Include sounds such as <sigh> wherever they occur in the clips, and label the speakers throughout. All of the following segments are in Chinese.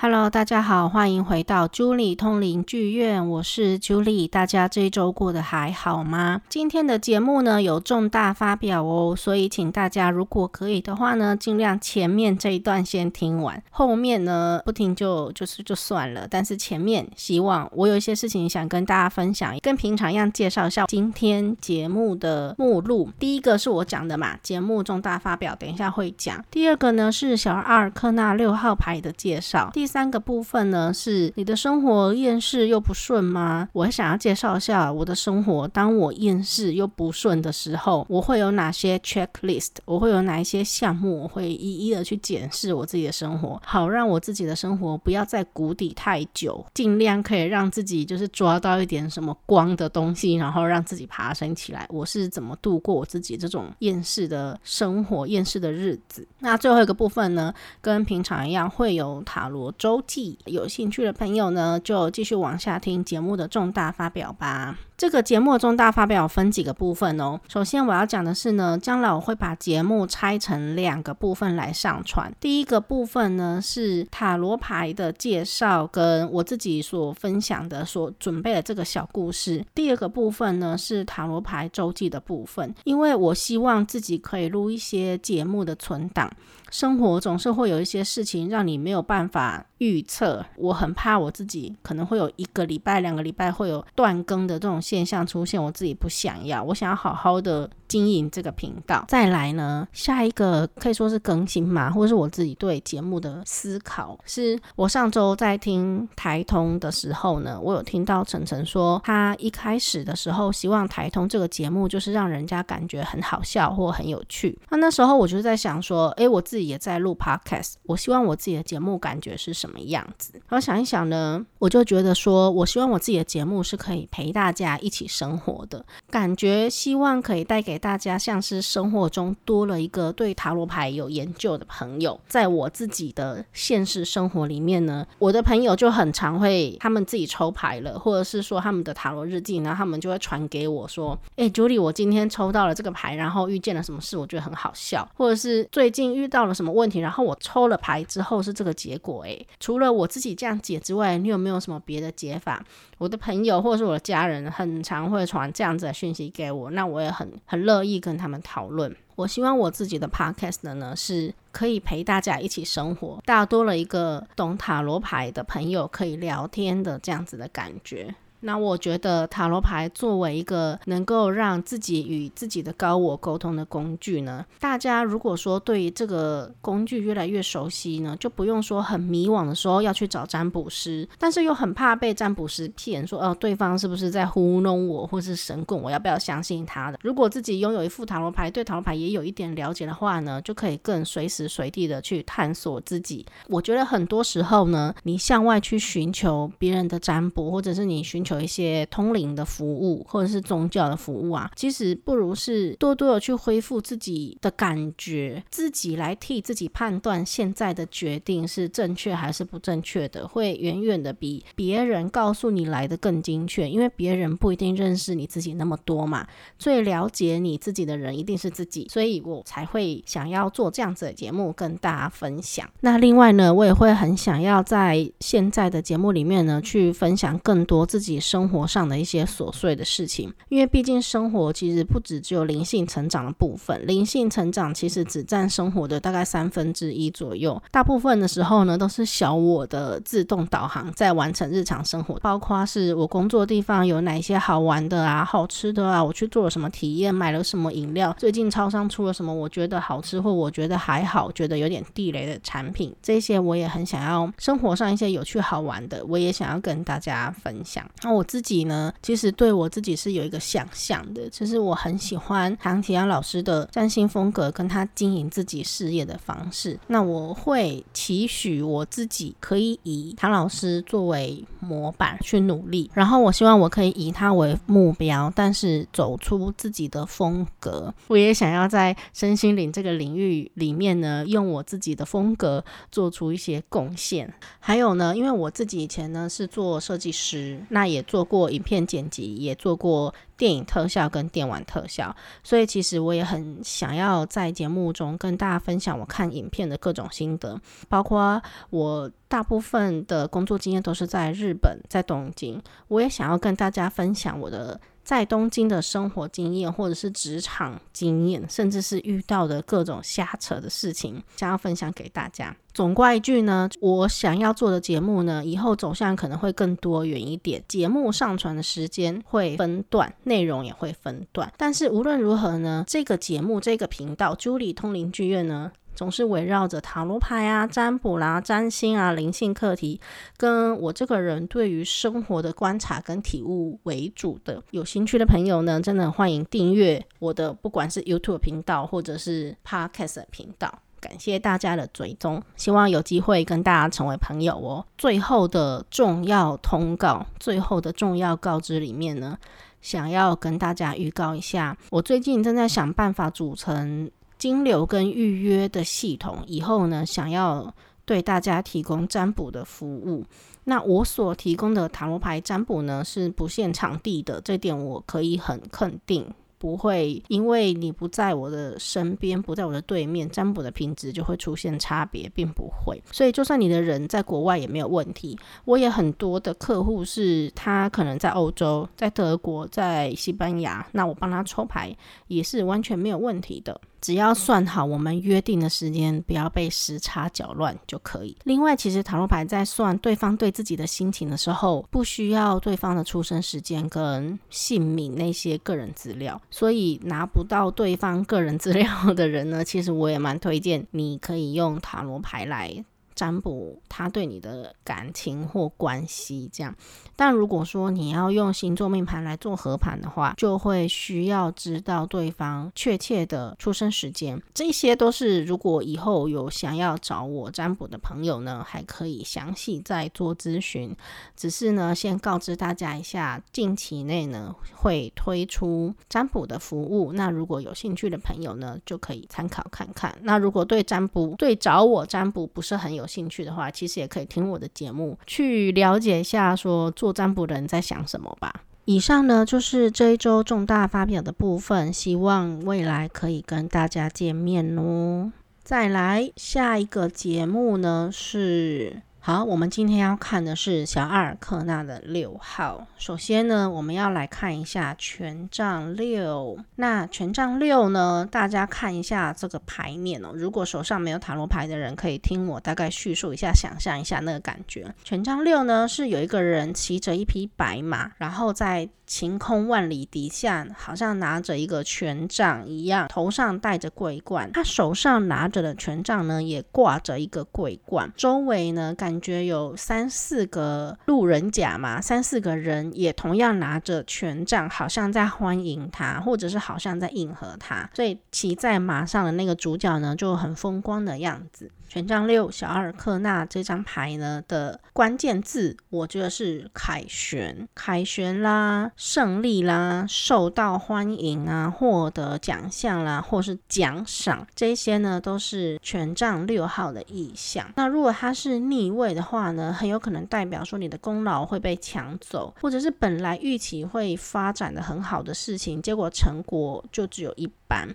Speaker 1: Hello，大家好，欢迎回到 Julie 通灵剧院，我是 Julie。大家这一周过得还好吗？今天的节目呢，有重大发表哦，所以请大家如果可以的话呢，尽量前面这一段先听完，后面呢不听就就是就算了。但是前面希望我有一些事情想跟大家分享，跟平常一样介绍一下今天节目的目录。第一个是我讲的嘛，节目重大发表，等一下会讲。第二个呢是小阿尔克纳六号牌的介绍。第三个部分呢，是你的生活厌世又不顺吗？我想要介绍一下我的生活。当我厌世又不顺的时候，我会有哪些 checklist？我会有哪一些项目？我会一一的去检视我自己的生活，好让我自己的生活不要在谷底太久，尽量可以让自己就是抓到一点什么光的东西，然后让自己爬升起来。我是怎么度过我自己这种厌世的生活、厌世的日子？那最后一个部分呢，跟平常一样会有塔罗。周记，有兴趣的朋友呢，就继续往下听节目的重大发表吧。这个节目的重大发表分几个部分哦。首先我要讲的是呢，将来我会把节目拆成两个部分来上传。第一个部分呢是塔罗牌的介绍，跟我自己所分享的、所准备的这个小故事。第二个部分呢是塔罗牌周记的部分，因为我希望自己可以录一些节目的存档。生活总是会有一些事情让你没有办法预测，我很怕我自己可能会有一个礼拜、两个礼拜会有断更的这种现象出现，我自己不想要，我想要好好的经营这个频道。再来呢，下一个可以说是更新嘛，或者是我自己对节目的思考，是我上周在听台通的时候呢，我有听到晨晨说，他一开始的时候希望台通这个节目就是让人家感觉很好笑或很有趣。那那时候我就在想说，诶，我自己也在录 podcast，我希望我自己的节目感觉是什么样子？然后想一想呢，我就觉得说，我希望我自己的节目是可以陪大家一起生活的感觉，希望可以带给大家像是生活中多了一个对塔罗牌有研究的朋友。在我自己的现实生活里面呢，我的朋友就很常会他们自己抽牌了，或者是说他们的塔罗日记，然后他们就会传给我说：“诶，Julie，我今天抽到了这个牌，然后遇见了什么事，我觉得很好笑，或者是最近遇到了什么问题，然后我抽了牌之后是这个结果。”诶，除了我自己这样解之外，你有没有什么别的解法？我的朋友或是我的家人很常会传这样子的讯息给我，那我也很很乐意跟他们讨论。我希望我自己的 podcast 呢，是可以陪大家一起生活，大家多了一个懂塔罗牌的朋友可以聊天的这样子的感觉。那我觉得塔罗牌作为一个能够让自己与自己的高我沟通的工具呢，大家如果说对于这个工具越来越熟悉呢，就不用说很迷惘的时候要去找占卜师，但是又很怕被占卜师骗，说哦，对方是不是在糊弄我，或是神棍，我要不要相信他的？如果自己拥有一副塔罗牌，对塔罗牌也有一点了解的话呢，就可以更随时随地的去探索自己。我觉得很多时候呢，你向外去寻求别人的占卜，或者是你寻求。一些通灵的服务或者是宗教的服务啊，其实不如是多多的去恢复自己的感觉，自己来替自己判断现在的决定是正确还是不正确的，会远远的比别人告诉你来的更精确，因为别人不一定认识你自己那么多嘛，最了解你自己的人一定是自己，所以我才会想要做这样子的节目跟大家分享。那另外呢，我也会很想要在现在的节目里面呢，去分享更多自己。生活上的一些琐碎的事情，因为毕竟生活其实不只只有灵性成长的部分，灵性成长其实只占生活的大概三分之一左右，大部分的时候呢，都是小我的自动导航在完成日常生活，包括是我工作的地方有哪些好玩的啊、好吃的啊，我去做了什么体验，买了什么饮料，最近超商出了什么我觉得好吃或我觉得还好，觉得有点地雷的产品，这些我也很想要生活上一些有趣好玩的，我也想要跟大家分享。那我自己呢，其实对我自己是有一个想象的，就是我很喜欢唐綺阳老师的占星风格，跟他经营自己事业的方式。那我会期许我自己可以以唐老师作为模板去努力，然后我希望我可以以他为目标，但是走出自己的风格。我也想要在身心灵这个领域里面呢，用我自己的风格做出一些贡献。还有呢，因为我自己以前呢是做设计师，那也。也做过影片剪辑，也做过电影特效跟电玩特效，所以其实我也很想要在节目中跟大家分享我看影片的各种心得，包括我大部分的工作经验都是在日本，在东京，我也想要跟大家分享我的。在东京的生活经验，或者是职场经验，甚至是遇到的各种瞎扯的事情，想要分享给大家。总括一句呢，我想要做的节目呢，以后走向可能会更多元一点，节目上传的时间会分段，内容也会分段。但是无论如何呢，这个节目这个频道，朱俐通灵剧院呢。总是围绕着塔罗牌啊、占卜啦、占星啊、灵性课题，跟我这个人对于生活的观察跟体悟为主的。有兴趣的朋友呢，真的欢迎订阅我的，不管是 YouTube 频道或者是 Podcast 频道。感谢大家的追踪，希望有机会跟大家成为朋友哦。最后的重要通告，最后的重要告知里面呢，想要跟大家预告一下，我最近正在想办法组成。金流跟预约的系统，以后呢，想要对大家提供占卜的服务。那我所提供的塔罗牌占卜呢，是不限场地的，这点我可以很肯定。不会因为你不在我的身边，不在我的对面，占卜的品质就会出现差别，并不会。所以，就算你的人在国外也没有问题。我也很多的客户是他可能在欧洲、在德国、在西班牙，那我帮他抽牌也是完全没有问题的。只要算好我们约定的时间，不要被时差搅乱就可以。另外，其实塔罗牌在算对方对自己的心情的时候，不需要对方的出生时间跟姓名那些个人资料，所以拿不到对方个人资料的人呢，其实我也蛮推荐你可以用塔罗牌来。占卜他对你的感情或关系这样，但如果说你要用星座命盘来做合盘的话，就会需要知道对方确切的出生时间。这些都是如果以后有想要找我占卜的朋友呢，还可以详细再做咨询。只是呢，先告知大家一下，近期内呢会推出占卜的服务。那如果有兴趣的朋友呢，就可以参考看看。那如果对占卜对找我占卜不是很有兴趣的话，其实也可以听我的节目，去了解一下说做占卜的人在想什么吧。以上呢就是这一周重大发表的部分，希望未来可以跟大家见面哦。再来下一个节目呢是。好，我们今天要看的是小阿尔克纳的六号。首先呢，我们要来看一下权杖六。那权杖六呢，大家看一下这个牌面哦。如果手上没有塔罗牌的人，可以听我大概叙述一下，想象一下那个感觉。权杖六呢，是有一个人骑着一匹白马，然后在晴空万里底下，好像拿着一个权杖一样，头上戴着桂冠。他手上拿着的权杖呢，也挂着一个桂冠。周围呢，感觉有三四个路人甲嘛，三四个人也同样拿着权杖，好像在欢迎他，或者是好像在应和他。所以骑在马上的那个主角呢，就很风光的样子。权杖六，小阿尔克纳这张牌呢的关键字，我觉得是凯旋，凯旋啦，胜利啦，受到欢迎啊，获得奖项啦，或是奖赏，这些呢都是权杖六号的意象。那如果它是逆位的话呢，很有可能代表说你的功劳会被抢走，或者是本来预期会发展的很好的事情，结果成果就只有一。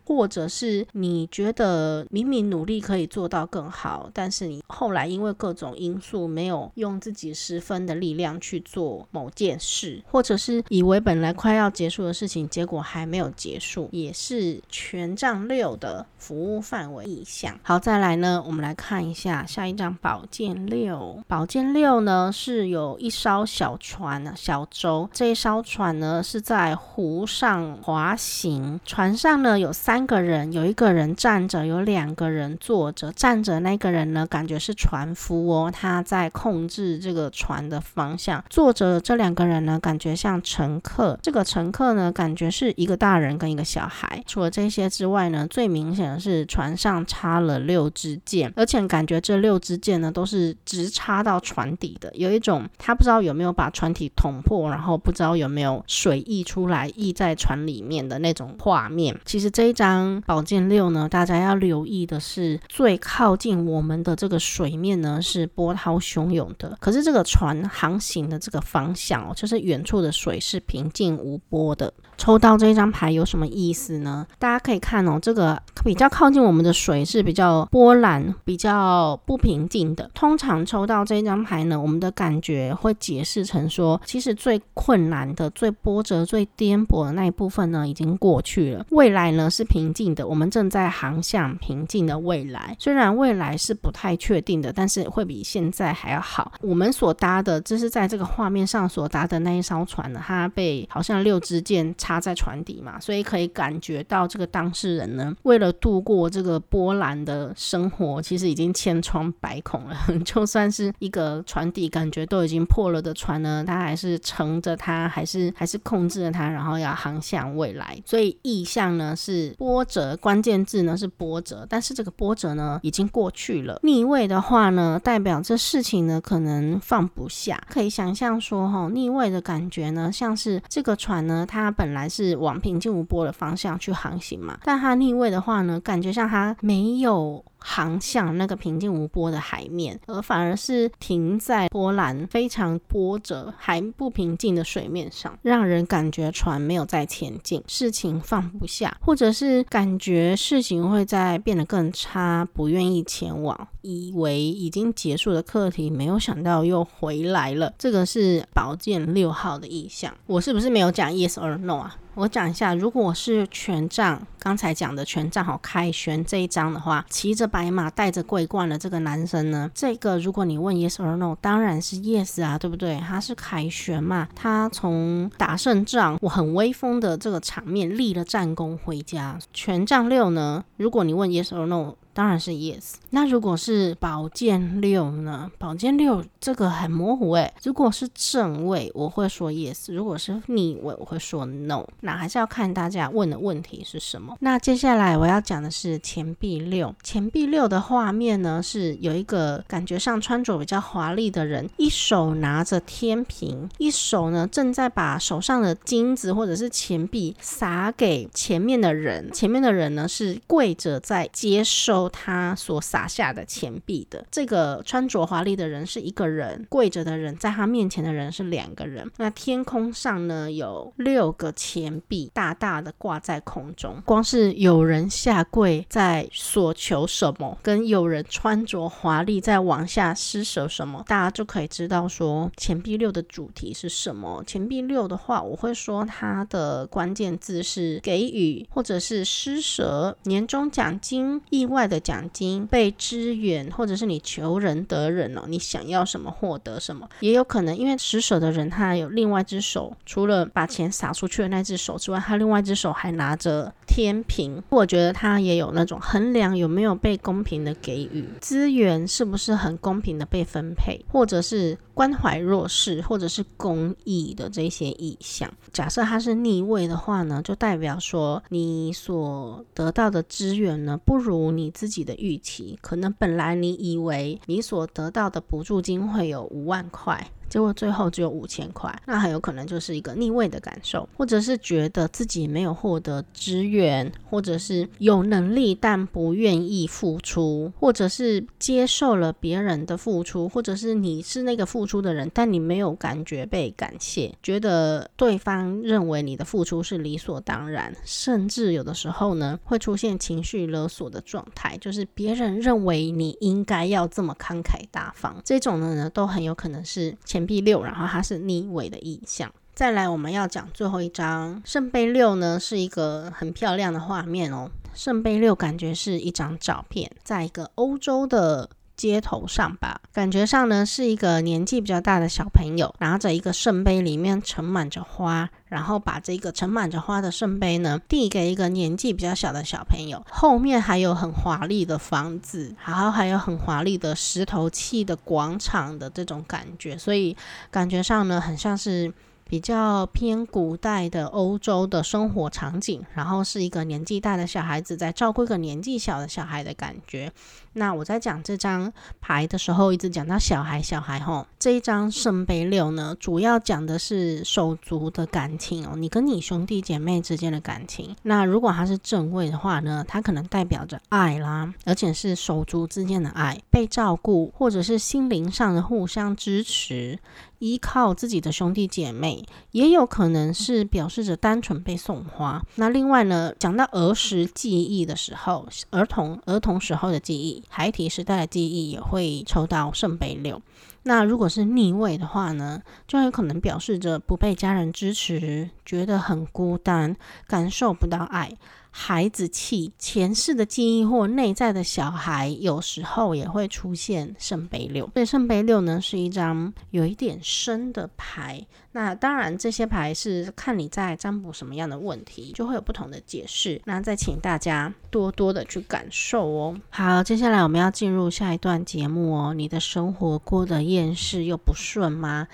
Speaker 1: 或者是你觉得明明努力可以做到更好，但是你后来因为各种因素没有用自己十分的力量去做某件事，或者是以为为本来快要结束的事情，结果还没有结束，也是权杖六的服务范围意向。好，再来呢，我们来看一下下一张宝剑六。宝剑六呢是有一艘小船、小舟，这一艘船呢是在湖上滑行，船上呢。有三个人，有一个人站着，有两个人坐着。站着那个人呢，感觉是船夫哦，他在控制这个船的方向。坐着这两个人呢，感觉像乘客。这个乘客呢，感觉是一个大人跟一个小孩。除了这些之外呢，最明显的是船上插了六支箭，而且感觉这六支箭呢都是直插到船底的，有一种他不知道有没有把船体捅破，然后不知道有没有水溢出来溢在船里面的那种画面。其实这一张宝剑六呢，大家要留意的是，最靠近我们的这个水面呢是波涛汹涌的，可是这个船航行的这个方向哦，就是远处的水是平静无波的。抽到这一张牌有什么意思呢？大家可以看哦，这个比较靠近我们的水是比较波澜、比较不平静的。通常抽到这一张牌呢，我们的感觉会解释成说，其实最困难的、最波折、最颠簸的那一部分呢，已经过去了。未来呢是平静的，我们正在航向平静的未来。虽然未来是不太确定的，但是会比现在还要好。我们所搭的，就是在这个画面上所搭的那一艘船呢，它被好像六支箭插他在船底嘛，所以可以感觉到这个当事人呢，为了度过这个波澜的生活，其实已经千疮百孔了。<laughs> 就算是一个船底感觉都已经破了的船呢，他还是乘着它，还是还是控制着它，然后要航向未来。所以意象呢是波折，关键字呢是波折，但是这个波折呢已经过去了。逆位的话呢，代表这事情呢可能放不下。可以想象说，哈，逆位的感觉呢，像是这个船呢，它本本来是往平静无波的方向去航行嘛，但他逆位的话呢，感觉像他没有。航向那个平静无波的海面，而反而是停在波澜非常波折、还不平静的水面上，让人感觉船没有在前进，事情放不下，或者是感觉事情会在变得更差，不愿意前往，以为已经结束的课题，没有想到又回来了。这个是宝剑六号的意象。我是不是没有讲 yes or no 啊？我讲一下，如果是权杖，刚才讲的权杖好，凯旋这一张的话，骑着白马，带着桂冠的这个男生呢，这个如果你问 yes or no，当然是 yes 啊，对不对？他是凯旋嘛，他从打胜仗，我很威风的这个场面立了战功回家。权杖六呢，如果你问 yes or no。当然是 yes。那如果是宝剑六呢？宝剑六这个很模糊诶。如果是正位，我会说 yes；如果是逆位，我会说 no。那还是要看大家问的问题是什么。那接下来我要讲的是钱币六。钱币六的画面呢，是有一个感觉上穿着比较华丽的人，一手拿着天平，一手呢正在把手上的金子或者是钱币撒给前面的人。前面的人呢是跪着在接他所撒下的钱币的这个穿着华丽的人是一个人，跪着的人在他面前的人是两个人。那天空上呢，有六个钱币大大的挂在空中。光是有人下跪在索求什么，跟有人穿着华丽在往下施舍什么，大家就可以知道说钱币六的主题是什么。钱币六的话，我会说它的关键字是给予或者是施舍、年终奖金、意外的。的奖金被支援，或者是你求人得人哦，你想要什么获得什么，也有可能因为施舍的人他有另外一只手，除了把钱撒出去的那只手之外，他另外一只手还拿着天平，我觉得他也有那种衡量有没有被公平的给予资源，是不是很公平的被分配，或者是关怀弱势，或者是公益的这些意向。假设他是逆位的话呢，就代表说你所得到的资源呢，不如你自己的预期，可能本来你以为你所得到的补助金会有五万块。结果最后只有五千块，那很有可能就是一个逆位的感受，或者是觉得自己没有获得支援，或者是有能力但不愿意付出，或者是接受了别人的付出，或者是你是那个付出的人，但你没有感觉被感谢，觉得对方认为你的付出是理所当然，甚至有的时候呢会出现情绪勒索的状态，就是别人认为你应该要这么慷慨大方，这种的呢都很有可能是前。B 六，然后它是逆位的意象。再来，我们要讲最后一张圣杯六呢，是一个很漂亮的画面哦。圣杯六感觉是一张照片，在一个欧洲的。街头上吧，感觉上呢是一个年纪比较大的小朋友，拿着一个圣杯，里面盛满着花，然后把这个盛满着花的圣杯呢递给一个年纪比较小的小朋友。后面还有很华丽的房子，然后还有很华丽的石头砌的广场的这种感觉，所以感觉上呢很像是。比较偏古代的欧洲的生活场景，然后是一个年纪大的小孩子在照顾一个年纪小的小孩的感觉。那我在讲这张牌的时候，一直讲到小孩，小孩吼，这一张圣杯六呢，主要讲的是手足的感情哦，你跟你兄弟姐妹之间的感情。那如果它是正位的话呢，它可能代表着爱啦，而且是手足之间的爱，被照顾，或者是心灵上的互相支持。依靠自己的兄弟姐妹，也有可能是表示着单纯被送花。那另外呢，讲到儿时记忆的时候，儿童儿童时候的记忆，孩提时代的记忆也会抽到圣杯六。那如果是逆位的话呢，就有可能表示着不被家人支持，觉得很孤单，感受不到爱。孩子气、前世的记忆或内在的小孩，有时候也会出现圣杯六。所以圣杯六呢，是一张有一点深的牌。那当然，这些牌是看你在占卜什么样的问题，就会有不同的解释。那再请大家多多的去感受哦。好，接下来我们要进入下一段节目哦。你的生活过得厌世又不顺吗？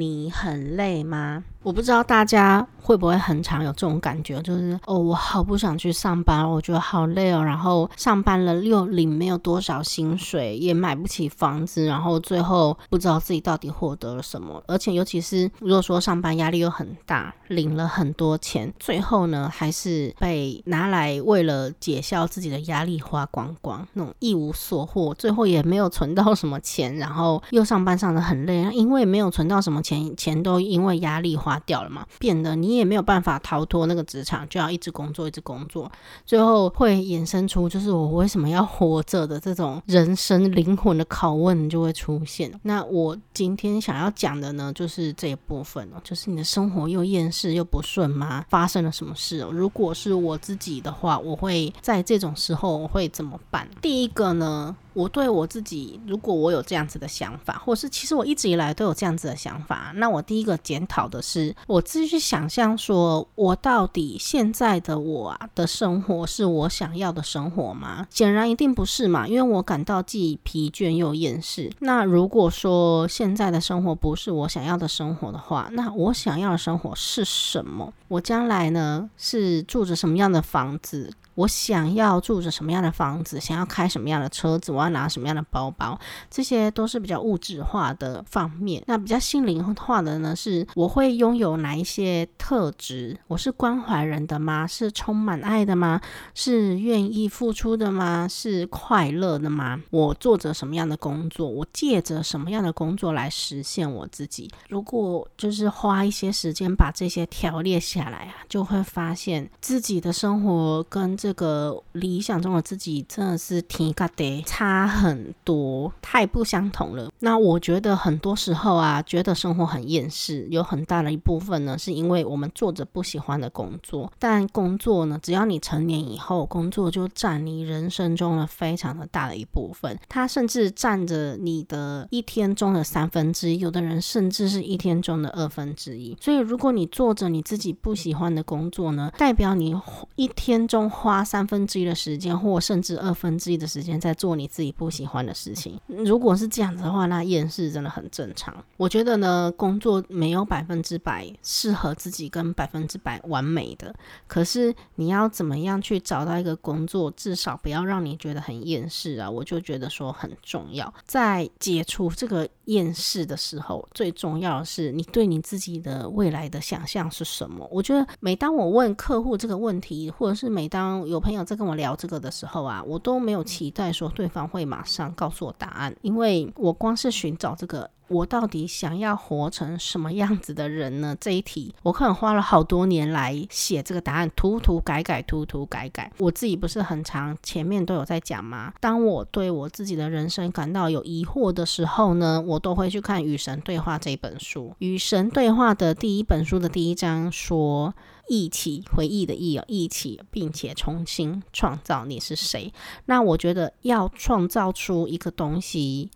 Speaker 1: 你很累吗？我不知道大家会不会很常有这种感觉，就是哦，我好不想去上班，我觉得好累哦。然后上班了又领没有多少薪水，也买不起房子，然后最后不知道自己到底获得了什么。而且尤其是如果说上班压力又很大，领了很多钱，最后呢还是被拿来为了解消自己的压力花光光，那种一无所获，最后也没有存到什么钱，然后又上班上得很累，因为没有存到什么钱，钱都因为压力花掉了嘛，变得你也没有办法逃脱那个职场，就要一直工作，一直工作，最后会衍生出就是我为什么要活着的这种人生灵魂的拷问就会出现。那我今天想要讲的呢，就是这一部分哦，就是你的生活又厌世又不顺吗？发生了什么事哦？如果是我自己的话，我会在这种时候我会怎么办？第一个呢，我对我自己，如果我有这样子的想法，或是其实我一直以来都有这样子的想法法，那我第一个检讨的是，我自己去想象说，我到底现在的我的生活是我想要的生活吗？显然一定不是嘛，因为我感到既疲倦又厌世。那如果说现在的生活不是我想要的生活的话，那我想要的生活是什么？我将来呢，是住着什么样的房子？我想要住着什么样的房子，想要开什么样的车子，我要拿什么样的包包，这些都是比较物质化的方面。那比较心灵化的呢，是我会拥有哪一些特质？我是关怀人的吗？是充满爱的吗？是愿意付出的吗？是快乐的吗？我做着什么样的工作？我借着什么样的工作来实现我自己？如果就是花一些时间把这些条列下来啊，就会发现自己的生活跟这个理想中的自己真的是天跟地差很多，太不相同了。那我觉得很多时候啊，觉得生活很厌世，有很大的一部分呢，是因为我们做着不喜欢的工作。但工作呢，只要你成年以后，工作就占你人生中的非常的大的一部分，它甚至占着你的一天中的三分之一，有的人甚至是一天中的二分之一。所以，如果你做着你自己不喜欢的工作呢，代表你一天中花。花三分之一的时间，或甚至二分之一的时间在做你自己不喜欢的事情。如果是这样子的话，那厌世真的很正常。我觉得呢，工作没有百分之百适合自己跟百分之百完美的。可是你要怎么样去找到一个工作，至少不要让你觉得很厌世啊？我就觉得说很重要。在解除这个厌世的时候，最重要的是你对你自己的未来的想象是什么？我觉得每当我问客户这个问题，或者是每当有朋友在跟我聊这个的时候啊，我都没有期待说对方会马上告诉我答案，因为我光是寻找这个，我到底想要活成什么样子的人呢？这一题我可能花了好多年来写这个答案，涂涂改改，涂涂改改。我自己不是很长前面都有在讲吗？当我对我自己的人生感到有疑惑的时候呢，我都会去看《与神对话》这本书，《与神对话》的第一本书的第一章说。忆起回忆的忆哦，忆起，并且重新创造你是谁。那我觉得要创造出一个东西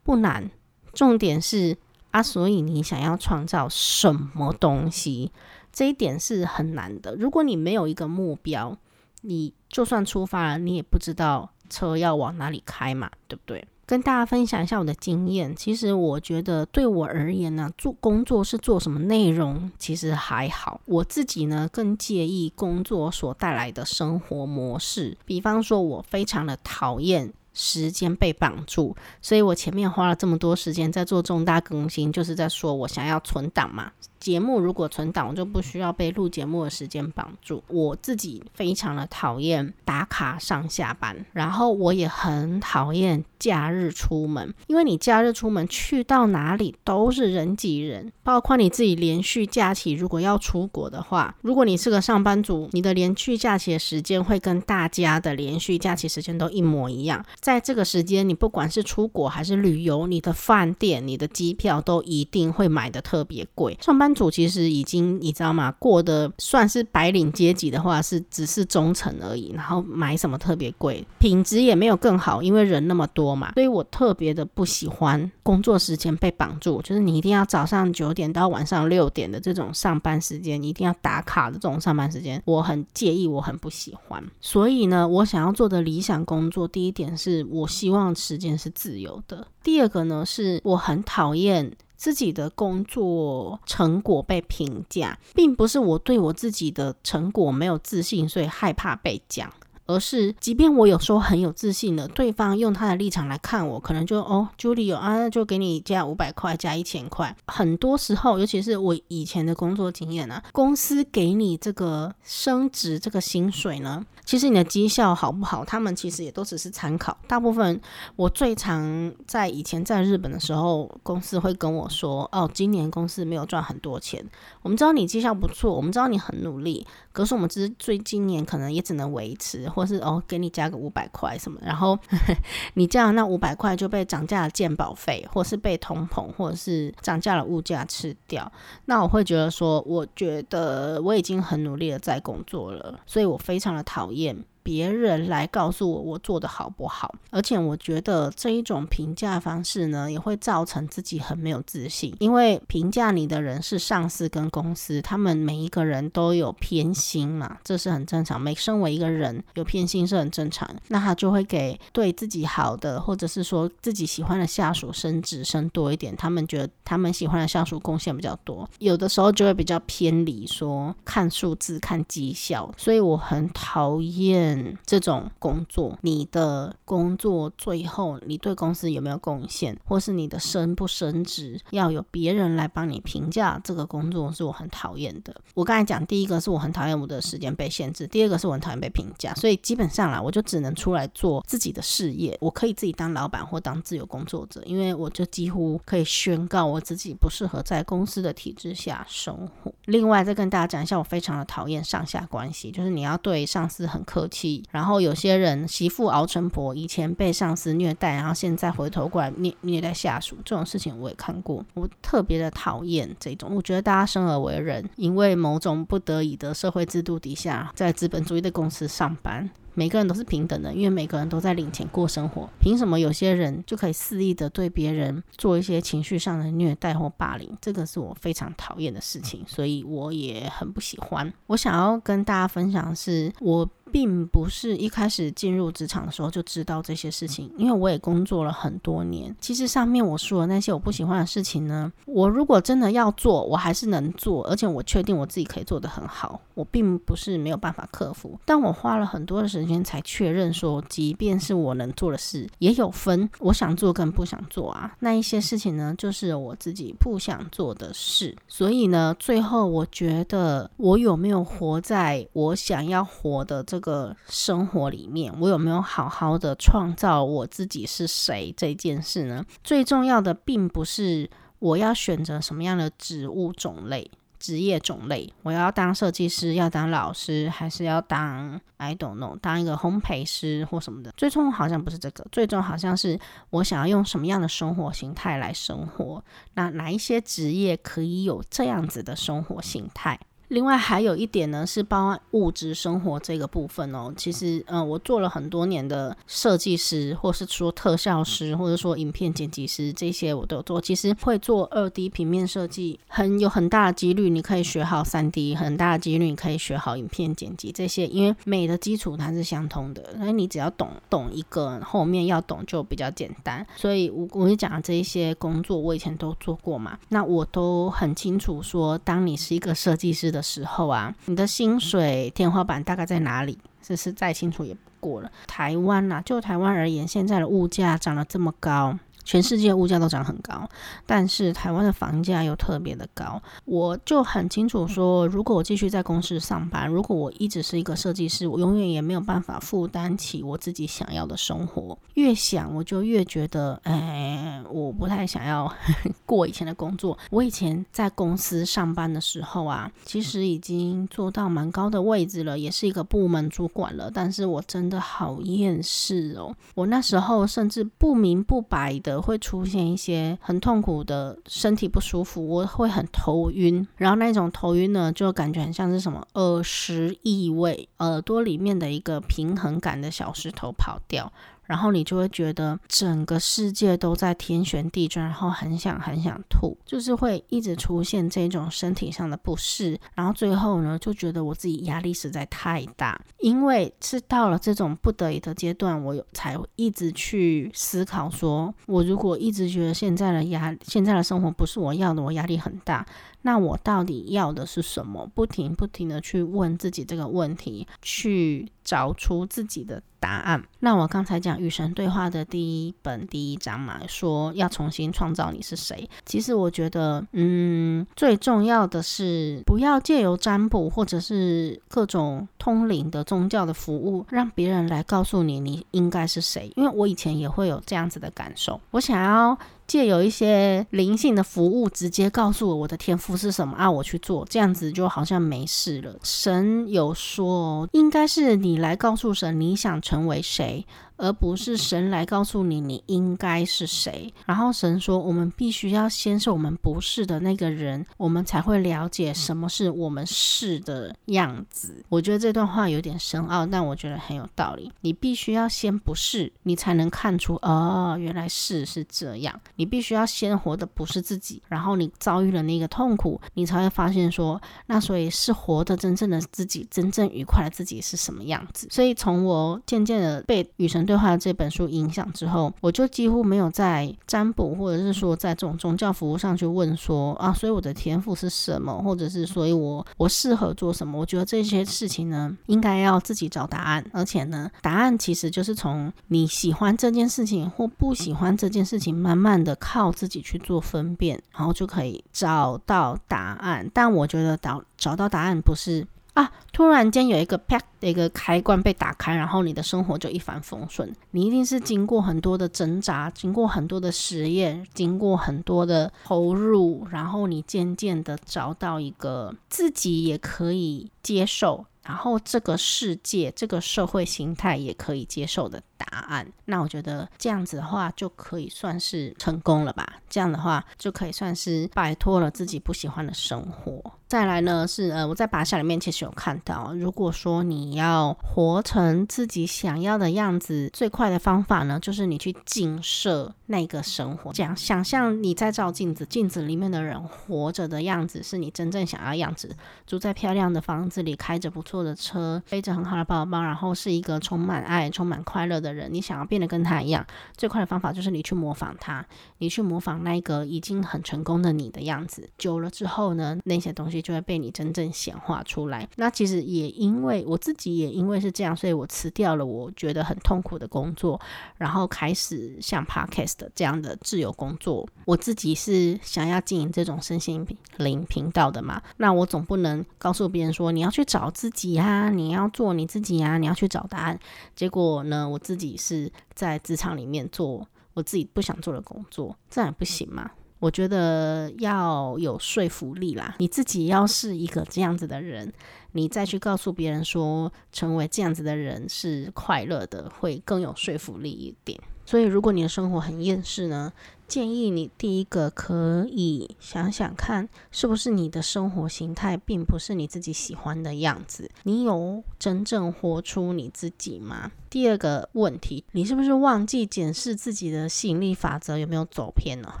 Speaker 1: 不难，重点是啊，所以你想要创造什么东西，这一点是很难的。如果你没有一个目标，你就算出发了，你也不知道车要往哪里开嘛，对不对？跟大家分享一下我的经验。其实我觉得对我而言呢，做工作是做什么内容，其实还好。我自己呢更介意工作所带来的生活模式。比方说，我非常的讨厌时间被绑住，所以我前面花了这么多时间在做重大更新，就是在说我想要存档嘛。节目如果存档，我就不需要被录节目的时间绑住。我自己非常的讨厌打卡上下班，然后我也很讨厌假日出门，因为你假日出门去到哪里都是人挤人，包括你自己连续假期如果要出国的话，如果你是个上班族，你的连续假期的时间会跟大家的连续假期时间都一模一样。在这个时间，你不管是出国还是旅游，你的饭店、你的机票都一定会买的特别贵。上班主其实已经你知道吗？过得算是白领阶级的话，是只是中层而已。然后买什么特别贵，品质也没有更好，因为人那么多嘛。所以我特别的不喜欢工作时间被绑住，就是你一定要早上九点到晚上六点的这种上班时间，一定要打卡的这种上班时间，我很介意，我很不喜欢。所以呢，我想要做的理想工作，第一点是我希望时间是自由的。第二个呢，是我很讨厌。自己的工作成果被评价，并不是我对我自己的成果没有自信，所以害怕被讲。而是，即便我有时候很有自信的，对方用他的立场来看我，可能就哦，Julie 啊，就给你加五百块，加一千块。很多时候，尤其是我以前的工作经验啊，公司给你这个升职这个薪水呢，其实你的绩效好不好，他们其实也都只是参考。大部分我最常在以前在日本的时候，公司会跟我说，哦，今年公司没有赚很多钱，我们知道你绩效不错，我们知道你很努力，可是我们只是最今年可能也只能维持。或是哦，给你加个五百块什么，然后 <laughs> 你这样那五百块就被涨价的鉴保费，或是被通膨，或者是涨价的物价吃掉。那我会觉得说，我觉得我已经很努力的在工作了，所以我非常的讨厌。别人来告诉我我做的好不好，而且我觉得这一种评价方式呢，也会造成自己很没有自信。因为评价你的人是上司跟公司，他们每一个人都有偏心嘛，这是很正常。每身为一个人有偏心是很正常，那他就会给对自己好的，或者是说自己喜欢的下属升职升多一点。他们觉得他们喜欢的下属贡献比较多，有的时候就会比较偏离说看数字看绩效，所以我很讨厌。这种工作，你的工作最后你对公司有没有贡献，或是你的升不升职，要有别人来帮你评价，这个工作是我很讨厌的。我刚才讲第一个是我很讨厌我的时间被限制，第二个是我很讨厌被评价，所以基本上啦，我就只能出来做自己的事业，我可以自己当老板或当自由工作者，因为我就几乎可以宣告我自己不适合在公司的体制下生活。另外再跟大家讲一下，我非常的讨厌上下关系，就是你要对上司很客气。然后有些人媳妇熬成婆，以前被上司虐待，然后现在回头过来虐虐待下属，这种事情我也看过。我特别的讨厌这种。我觉得大家生而为人，因为某种不得已的社会制度底下，在资本主义的公司上班。每个人都是平等的，因为每个人都在领钱过生活。凭什么有些人就可以肆意的对别人做一些情绪上的虐待或霸凌？这个是我非常讨厌的事情，所以我也很不喜欢。我想要跟大家分享的是，我并不是一开始进入职场的时候就知道这些事情，因为我也工作了很多年。其实上面我说的那些我不喜欢的事情呢，我如果真的要做，我还是能做，而且我确定我自己可以做得很好。我并不是没有办法克服，但我花了很多的时间才确认说，即便是我能做的事，也有分我想做跟不想做啊。那一些事情呢，就是我自己不想做的事。所以呢，最后我觉得我有没有活在我想要活的这个生活里面，我有没有好好的创造我自己是谁这件事呢？最重要的并不是我要选择什么样的植物种类。职业种类，我要当设计师，要当老师，还是要当 I don't know，当一个烘焙师或什么的？最终好像不是这个，最终好像是我想要用什么样的生活形态来生活。那哪一些职业可以有这样子的生活形态？另外还有一点呢，是包含物质生活这个部分哦。其实，嗯，我做了很多年的设计师，或是说特效师，或者说影片剪辑师，这些我都有做。其实会做二 D 平面设计，很有很大的几率你可以学好三 D，很大的几率你可以学好影片剪辑这些，因为美的基础它是相通的。那你只要懂懂一个，后面要懂就比较简单。所以我我讲的这一些工作，我以前都做过嘛，那我都很清楚说，当你是一个设计师的时候啊，你的薪水天花板大概在哪里？这是再清楚也不过了。台湾呐、啊，就台湾而言，现在的物价涨得这么高。全世界物价都涨很高，但是台湾的房价又特别的高。我就很清楚说，如果我继续在公司上班，如果我一直是一个设计师，我永远也没有办法负担起我自己想要的生活。越想我就越觉得，哎，我不太想要 <laughs> 过以前的工作。我以前在公司上班的时候啊，其实已经做到蛮高的位置了，也是一个部门主管了。但是我真的好厌世哦，我那时候甚至不明不白的。会出现一些很痛苦的身体不舒服，我会很头晕，然后那种头晕呢，就感觉很像是什么耳石异味，耳朵里面的一个平衡感的小石头跑掉。然后你就会觉得整个世界都在天旋地转，然后很想很想吐，就是会一直出现这种身体上的不适。然后最后呢，就觉得我自己压力实在太大，因为是到了这种不得已的阶段，我有才一直去思考说，我如果一直觉得现在的压，现在的生活不是我要的，我压力很大。那我到底要的是什么？不停不停的去问自己这个问题，去找出自己的答案。那我刚才讲与神对话的第一本第一章嘛，说要重新创造你是谁。其实我觉得，嗯，最重要的是不要借由占卜或者是各种通灵的宗教的服务，让别人来告诉你你应该是谁。因为我以前也会有这样子的感受，我想要。借有一些灵性的服务，直接告诉我我的天赋是什么啊，我去做，这样子就好像没事了。神有说，应该是你来告诉神你想成为谁。而不是神来告诉你你应该是谁，然后神说我们必须要先是我们不是的那个人，我们才会了解什么是我们是的样子。我觉得这段话有点深奥，但我觉得很有道理。你必须要先不是，你才能看出哦，原来是是这样。你必须要先活的不是自己，然后你遭遇了那个痛苦，你才会发现说，那所以是活的真正的自己，真正愉快的自己是什么样子。所以从我渐渐的被与神对话这本书影响之后，我就几乎没有在占卜，或者是说在这种宗教服务上去问说啊，所以我的天赋是什么，或者是所以我我适合做什么？我觉得这些事情呢，应该要自己找答案，而且呢，答案其实就是从你喜欢这件事情或不喜欢这件事情，慢慢的靠自己去做分辨，然后就可以找到答案。但我觉得找找到答案不是。啊！突然间有一个啪的一个开关被打开，然后你的生活就一帆风顺。你一定是经过很多的挣扎，经过很多的实验，经过很多的投入，然后你渐渐的找到一个自己也可以接受，然后这个世界、这个社会形态也可以接受的答案。那我觉得这样子的话就可以算是成功了吧？这样的话就可以算是摆脱了自己不喜欢的生活。再来呢是呃，我在拔下里面其实有看到，如果说你要活成自己想要的样子，最快的方法呢，就是你去镜射那个生活，这样想象你在照镜子，镜子里面的人活着的样子是你真正想要的样子，住在漂亮的房子里，开着不错的车，背着很好的包包，然后是一个充满爱、充满快乐的人。你想要变得跟他一样，最快的方法就是你去模仿他，你去模仿那个已经很成功的你的样子。久了之后呢，那些东西。就会被你真正显化出来。那其实也因为我自己也因为是这样，所以我辞掉了我觉得很痛苦的工作，然后开始像 Podcast 这样的自由工作。我自己是想要经营这种身心灵频道的嘛，那我总不能告诉别人说你要去找自己呀，你要做你自己呀，你要去找答案。结果呢，我自己是在职场里面做我自己不想做的工作，这样不行吗。我觉得要有说服力啦，你自己要是一个这样子的人，你再去告诉别人说成为这样子的人是快乐的，会更有说服力一点。所以，如果你的生活很厌世呢，建议你第一个可以想想看，是不是你的生活形态并不是你自己喜欢的样子？你有真正活出你自己吗？第二个问题，你是不是忘记检视自己的吸引力法则有没有走偏了？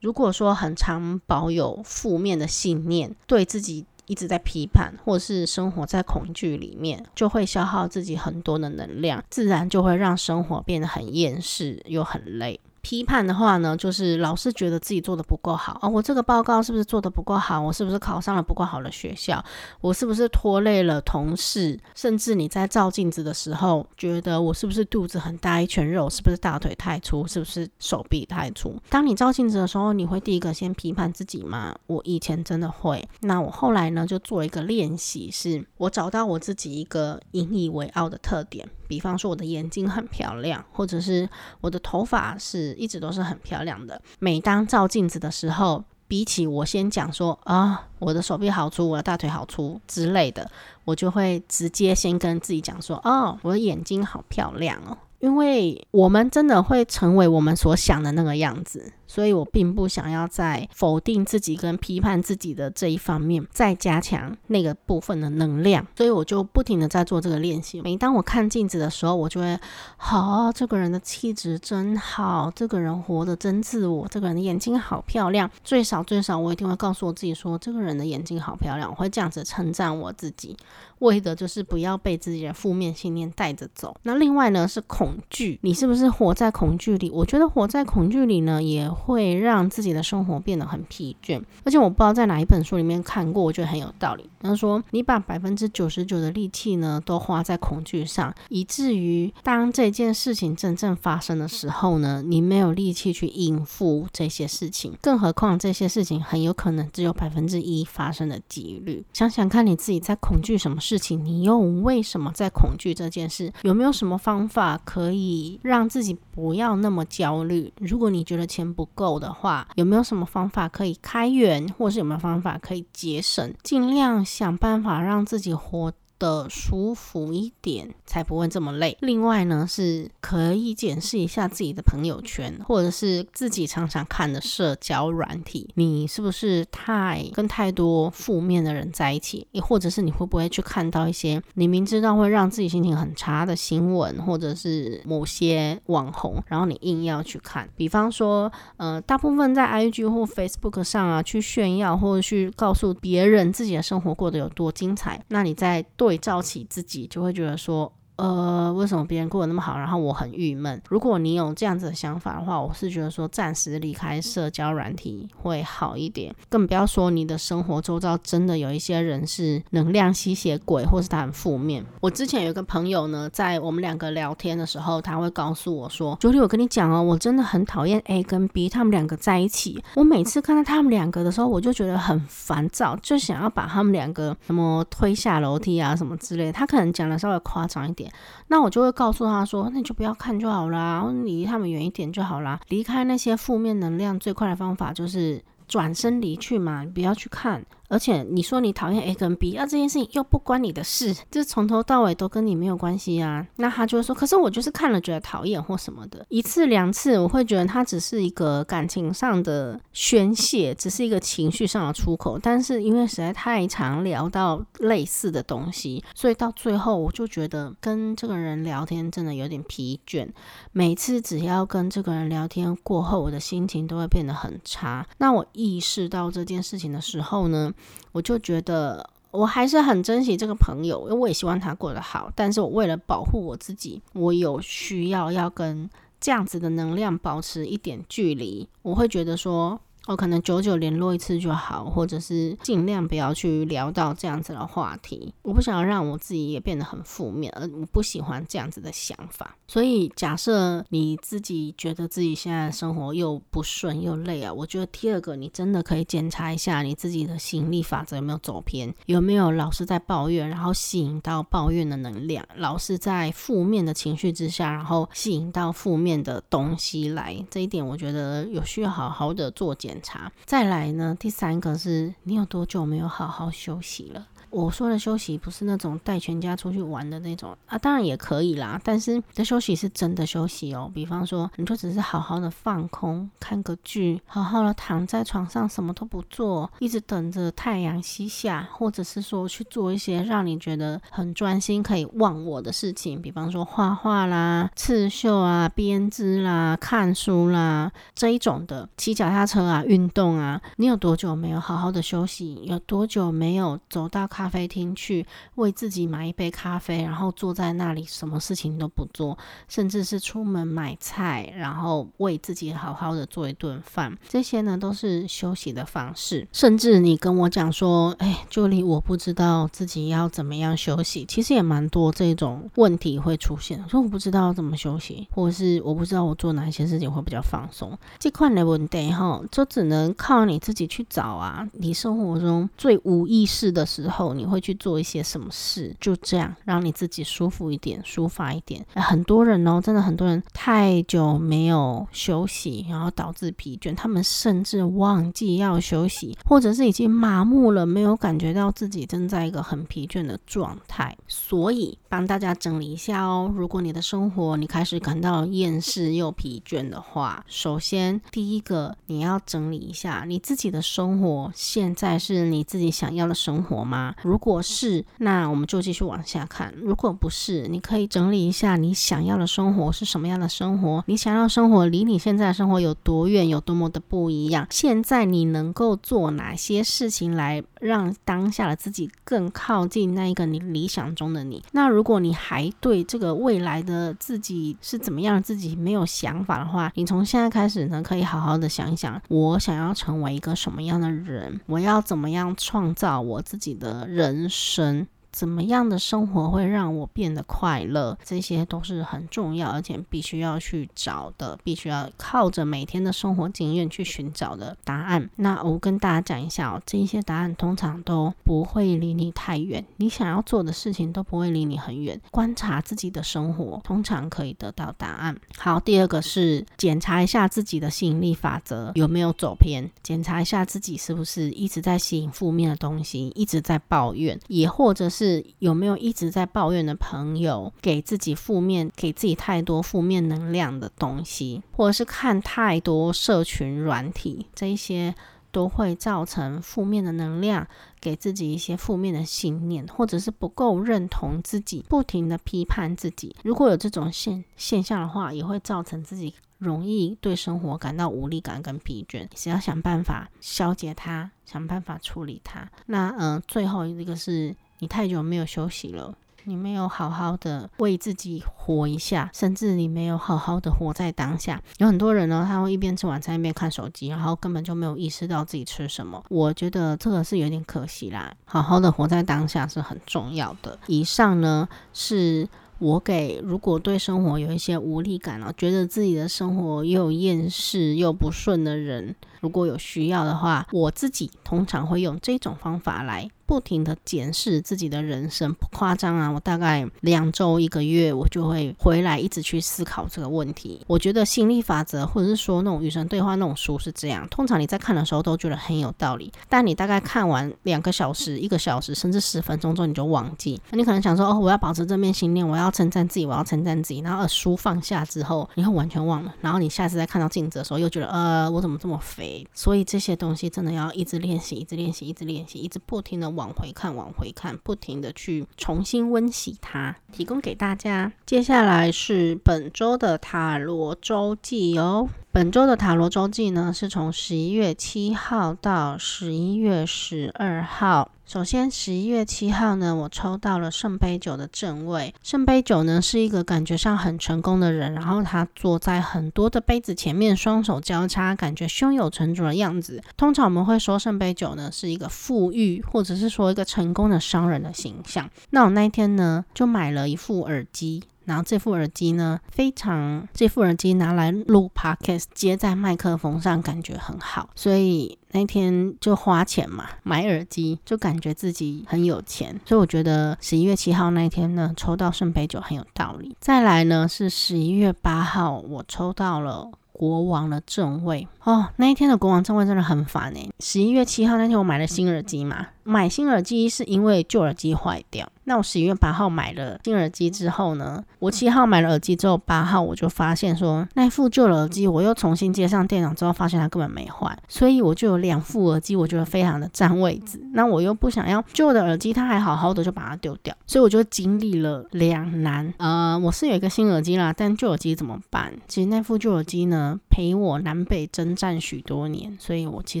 Speaker 1: 如果说很常保有负面的信念，对自己一直在批判，或是生活在恐惧里面，就会消耗自己很多的能量，自然就会让生活变得很厌世又很累。批判的话呢，就是老是觉得自己做的不够好哦，我这个报告是不是做的不够好？我是不是考上了不够好的学校？我是不是拖累了同事？甚至你在照镜子的时候，觉得我是不是肚子很大一圈肉？是不是大腿太粗？是不是手臂太粗？当你照镜子的时候，你会第一个先批判自己吗？我以前真的会。那我后来呢，就做一个练习，是我找到我自己一个引以为傲的特点。比方说我的眼睛很漂亮，或者是我的头发是一直都是很漂亮的。每当照镜子的时候，比起我先讲说啊，我的手臂好粗，我的大腿好粗之类的，我就会直接先跟自己讲说，哦，我的眼睛好漂亮哦。因为我们真的会成为我们所想的那个样子。所以我并不想要在否定自己跟批判自己的这一方面再加强那个部分的能量，所以我就不停的在做这个练习。每当我看镜子的时候，我就会，好，这个人的气质真好，这个人活得真自我，这个人的眼睛好漂亮。最少最少，我一定会告诉我自己说，这个人的眼睛好漂亮，我会这样子称赞我自己，为的就是不要被自己的负面信念带着走。那另外呢，是恐惧，你是不是活在恐惧里？我觉得活在恐惧里呢，也。会让自己的生活变得很疲倦，而且我不知道在哪一本书里面看过，我觉得很有道理。他说，你把百分之九十九的力气呢，都花在恐惧上，以至于当这件事情真正发生的时候呢，你没有力气去应付这些事情。更何况这些事情很有可能只有百分之一发生的几率。想想看你自己在恐惧什么事情，你又为什么在恐惧这件事？有没有什么方法可以让自己不要那么焦虑？如果你觉得钱不够的话，有没有什么方法可以开源，或是有没有方法可以节省？尽量想办法让自己活的舒服一点，才不会这么累。另外呢，是可以检视一下自己的朋友圈，或者是自己常常看的社交软体，你是不是太跟太多负面的人在一起？也或者是你会不会去看到一些你明知道会让自己心情很差的新闻，或者是某些网红，然后你硬要去看？比方说，呃，大部分在 IG 或 Facebook 上啊，去炫耀或者去告诉别人自己的生活过得有多精彩，那你在对照起自己，就会觉得说。呃，为什么别人过得那么好，然后我很郁闷？如果你有这样子的想法的话，我是觉得说暂时离开社交软体会好一点。更不要说你的生活周遭真的有一些人是能量吸血鬼，或是他很负面。我之前有一个朋友呢，在我们两个聊天的时候，他会告诉我说：“Julie，我跟你讲哦，我真的很讨厌 A 跟 B 他们两个在一起。我每次看到他们两个的时候，我就觉得很烦躁，就想要把他们两个什么推下楼梯啊什么之类的。他可能讲的稍微夸张一点。”那我就会告诉他说，那你就不要看就好啦，离他们远一点就好啦。离开那些负面能量最快的方法就是转身离去嘛，你不要去看。而且你说你讨厌 A 跟 B，啊这件事情又不关你的事，<laughs> 这从头到尾都跟你没有关系啊。那他就会说，可是我就是看了觉得讨厌或什么的，一次两次我会觉得他只是一个感情上的宣泄，只是一个情绪上的出口。但是因为实在太常聊到类似的东西，所以到最后我就觉得跟这个人聊天真的有点疲倦。每次只要跟这个人聊天过后，我的心情都会变得很差。那我意识到这件事情的时候呢，我就觉得我还是很珍惜这个朋友，因为我也希望他过得好。但是我为了保护我自己，我有需要要跟这样子的能量保持一点距离。我会觉得说。我可能久久联络一次就好，或者是尽量不要去聊到这样子的话题。我不想要让我自己也变得很负面，而我不喜欢这样子的想法。所以，假设你自己觉得自己现在生活又不顺又累啊，我觉得第二个你真的可以检查一下你自己的吸引力法则有没有走偏，有没有老是在抱怨，然后吸引到抱怨的能量，老是在负面的情绪之下，然后吸引到负面的东西来。这一点我觉得有需要好好的做检查。再来呢，第三个是你有多久没有好好休息了？我说的休息不是那种带全家出去玩的那种啊，当然也可以啦。但是这休息是真的休息哦，比方说，你就只是好好的放空，看个剧，好好的躺在床上什么都不做，一直等着太阳西下，或者是说去做一些让你觉得很专心可以忘我的事情，比方说画画啦、刺绣啊、编织啦、看书啦这一种的，骑脚踏车啊、运动啊。你有多久没有好好的休息？有多久没有走到咖啡厅去为自己买一杯咖啡，然后坐在那里什么事情都不做，甚至是出门买菜，然后为自己好好的做一顿饭？这些呢都是休息的方式。甚至你跟我讲说：“哎，Julie，我不知道自己要怎么样休息。”其实也蛮多这种问题会出现，说我不知道怎么休息，或者是我不知道我做哪些事情会比较放松。这块的问题哈，就只能靠你自己去找啊。你生活中最无意识的时候，你会去做一些什么事？就这样，让你自己舒服一点，抒发一点。很多人哦，真的很多人太久没有休息，然后导致疲倦，他们甚至忘记要休息，或者是已经麻木了，没有感觉到自己正在一个很疲倦的状态。所以帮大家整理一下哦，如果你的生活你开始感到厌世又疲倦的话，首先第一个你要整理一下你自己的生活，现在是你自己想要的生活吗？如果是，那我们就继续往下看；如果不是，你可以整理一下你想要的生活是什么样的生活，你想要生活离你现在的生活有多远，有多么的不一样。现在你能够做哪些事情来让当下的自己更靠近那一个你理想中的你？那如果你还对这个未来的自己是怎么样自己没有想法的话，你从现在开始呢，可以好好的想一想，我想要成为一个什么样的人？我要怎么样创造我自己的人生？怎么样的生活会让我变得快乐？这些都是很重要，而且必须要去找的，必须要靠着每天的生活经验去寻找的答案。那我跟大家讲一下哦，这些答案通常都不会离你太远，你想要做的事情都不会离你很远。观察自己的生活，通常可以得到答案。好，第二个是检查一下自己的吸引力法则有没有走偏，检查一下自己是不是一直在吸引负面的东西，一直在抱怨，也或者是。是有没有一直在抱怨的朋友，给自己负面，给自己太多负面能量的东西，或者是看太多社群软体，这一些都会造成负面的能量，给自己一些负面的信念，或者是不够认同自己，不停的批判自己。如果有这种现现象的话，也会造成自己容易对生活感到无力感跟疲倦。只要想办法消解它，想办法处理它。那嗯、呃，最后一个是。你太久没有休息了，你没有好好的为自己活一下，甚至你没有好好的活在当下。有很多人呢，他会一边吃晚餐一边看手机，然后根本就没有意识到自己吃什么。我觉得这个是有点可惜啦。好好的活在当下是很重要的。以上呢是。我给如果对生活有一些无力感了，觉得自己的生活又厌世又不顺的人，如果有需要的话，我自己通常会用这种方法来不停的检视自己的人生，不夸张啊，我大概两周一个月，我就会回来一直去思考这个问题。我觉得吸引力法则，或者是说那种与神对话那种书是这样，通常你在看的时候都觉得很有道理，但你大概看完两个小时、一个小时，甚至十分钟之后你就忘记，你可能想说哦，我要保持正面心念，我要。要称赞自己，我要称赞自己，然后书放下之后，你会完全忘了。然后你下次再看到镜子的时候，又觉得呃，我怎么这么肥？所以这些东西真的要一直练习，一直练习，一直练习，一直不停的往回看，往回看，不停的去重新温习它，提供给大家。接下来是本周的塔罗周记哦。本周的塔罗周记呢，是从十一月七号到十一月十二号。首先，十一月七号呢，我抽到了圣杯九的正位。圣杯九呢，是一个感觉上很成功的人，然后他坐在很多的杯子前面，双手交叉，感觉胸有成竹的样子。通常我们会说圣杯九呢，是一个富裕，或者是说一个成功的商人的形象。那我那一天呢，就买了一副耳机。然后这副耳机呢，非常，这副耳机拿来录 podcast，接在麦克风上，感觉很好，所以那天就花钱嘛，买耳机，就感觉自己很有钱。所以我觉得十一月七号那一天呢，抽到圣杯九很有道理。再来呢，是十一月八号，我抽到了。国王的正位哦。那一天的国王正位真的很烦哎。十一月七号那天我买了新耳机嘛，买新耳机是因为旧耳机坏掉。那我十一月八号买了新耳机之后呢，我七号买了耳机之后，八号我就发现说那副旧耳机我又重新接上电脑之后，发现它根本没坏，所以我就有两副耳机，我觉得非常的占位置。那我又不想要旧的耳机，它还好好的就把它丢掉，所以我就经历了两难。呃，我是有一个新耳机啦，但旧耳机怎么办？其实那副旧耳机呢，陪我南北征战许多年，所以我其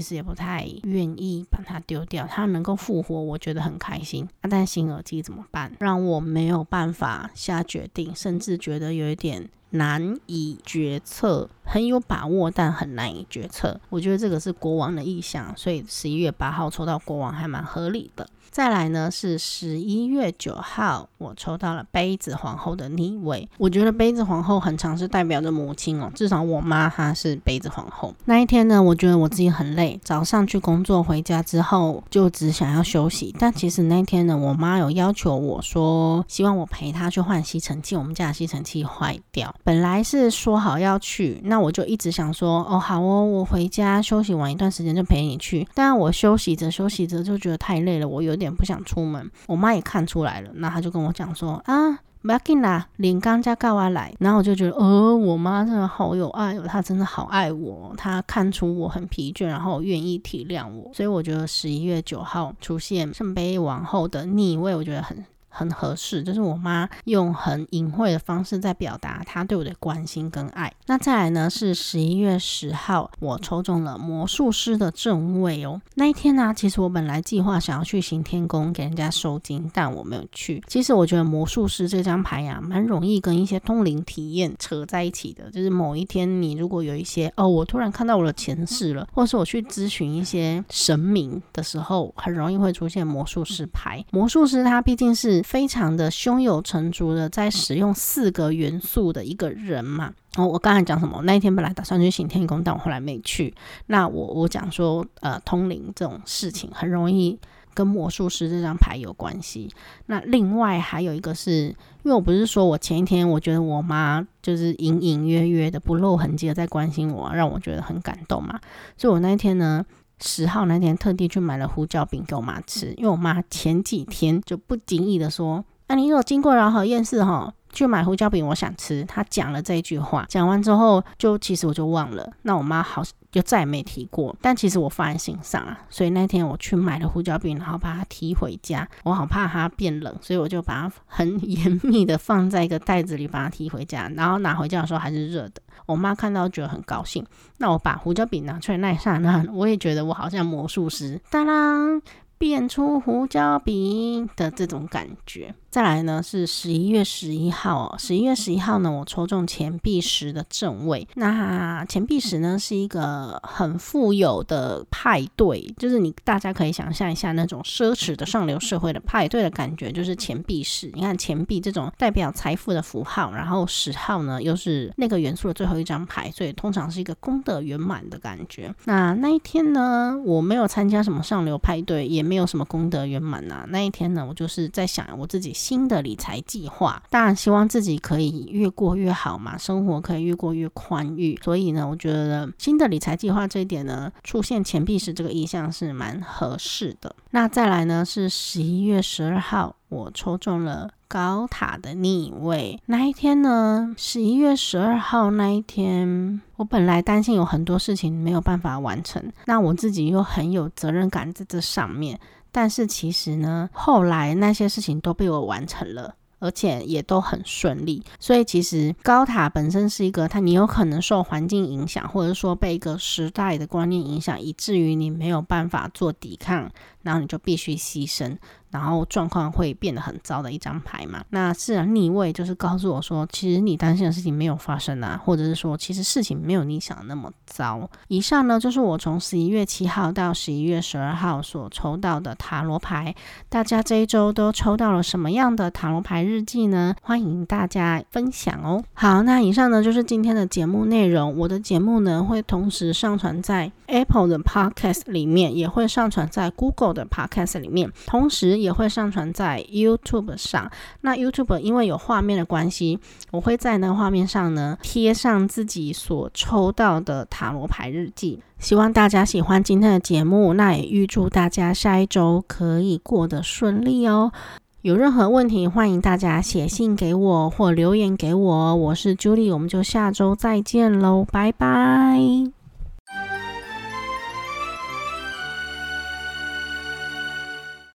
Speaker 1: 实也不太愿意把它丢掉。它能够复活，我觉得很开心。啊，但新耳机怎么？怎么办？让我没有办法下决定，甚至觉得有一点难以决策，很有把握，但很难以决策。我觉得这个是国王的意向，所以十一月八号抽到国王还蛮合理的。再来呢是十一月九号，我抽到了杯子皇后的逆位。我觉得杯子皇后很常是代表着母亲哦，至少我妈她是杯子皇后。那一天呢，我觉得我自己很累，早上去工作回家之后就只想要休息。但其实那天呢，我妈有要求我说，希望我陪她去换吸尘器，我们家的吸尘器坏掉。本来是说好要去，那我就一直想说，哦好哦，我回家休息完一段时间就陪你去。但我休息着休息着就觉得太累了，我有点不想出门，我妈也看出来了，那她就跟我讲说啊，不要紧啦，领刚家告我来，然后我就觉得，呃，我妈真的好有爱哦，她真的好爱我，她看出我很疲倦，然后愿意体谅我，所以我觉得十一月九号出现圣杯王后的逆位，我觉得很。很合适，就是我妈用很隐晦的方式在表达她对我的关心跟爱。那再来呢，是十一月十号，我抽中了魔术师的正位哦。那一天呢、其实我本来计划想要去行天宫给人家收金，但我没有去。其实我觉得魔术师这张牌呀、蛮容易跟一些通灵体验扯在一起的。就是某一天你如果有一些哦，我突然看到我的前世了，或是我去咨询一些神明的时候，很容易会出现魔术师牌。魔术师他毕竟是。非常的胸有成竹的在使用四个元素的一个人嘛。哦，我刚才讲什么？那一天本来打算去行天宫，但我后来没去。那我我讲说，呃，通灵这种事情很容易跟魔术师这张牌有关系。那另外还有一个是，因为我不是说我前一天我觉得我妈就是隐隐约约的不露痕迹的在关心我，让我觉得很感动嘛。所以我那一天呢。十号那天特地去买了胡椒饼给我妈吃，因为我妈前几天就不经意的说：“啊，你有经过饶河夜市哈，去买胡椒饼，我想吃。”她讲了这一句话，讲完之后就其实我就忘了。那我妈好。就再也没提过，但其实我放在心上啊，所以那天我去买了胡椒饼，然后把它提回家，我好怕它变冷，所以我就把它 <laughs> 很严密的放在一个袋子里，把它提回家，然后拿回家的时候还是热的。我妈看到觉得很高兴，那我把胡椒饼拿出来那一刹那，我也觉得我好像魔术师，当当，变出胡椒饼的这种感觉。再来呢是十一月十一号哦，十一月十一号呢，我抽中钱币十的正位。那钱币十呢是一个很富有的派对，就是你大家可以想象一下那种奢侈的上流社会的派对的感觉，就是钱币十。你看钱币这种代表财富的符号，然后十号呢又是那个元素的最后一张牌，所以通常是一个功德圆满的感觉。那那一天呢，我没有参加什么上流派对，也没有什么功德圆满呐。那一天呢，我就是在想我自己。新的理财计划，当然希望自己可以越过越好嘛，生活可以越过越宽裕。所以呢，我觉得新的理财计划这一点呢，出现钱币十这个意象是蛮合适的。那再来呢，是十一月十二号，我抽中了高塔的逆位。那一天呢，十一月十二号那一天，我本来担心有很多事情没有办法完成，那我自己又很有责任感在这上面。但是其实呢，后来那些事情都被我完成了，而且也都很顺利。所以其实高塔本身是一个，它你有可能受环境影响，或者说被一个时代的观念影响，以至于你没有办法做抵抗，然后你就必须牺牲。然后状况会变得很糟的一张牌嘛？那自然逆位就是告诉我说，其实你担心的事情没有发生啊，或者是说，其实事情没有你想的那么糟。以上呢，就是我从十一月七号到十一月十二号所抽到的塔罗牌。大家这一周都抽到了什么样的塔罗牌日记呢？欢迎大家分享哦。好，那以上呢就是今天的节目内容。我的节目呢会同时上传在 Apple 的 Podcast 里面，也会上传在 Google 的 Podcast 里面，同时。也会上传在 YouTube 上。那 YouTube 因为有画面的关系，我会在那画面上呢贴上自己所抽到的塔罗牌日记。希望大家喜欢今天的节目，那也预祝大家下一周可以过得顺利哦。有任何问题，欢迎大家写信给我或留言给我。我是 Julie，我们就下周再见喽，拜拜。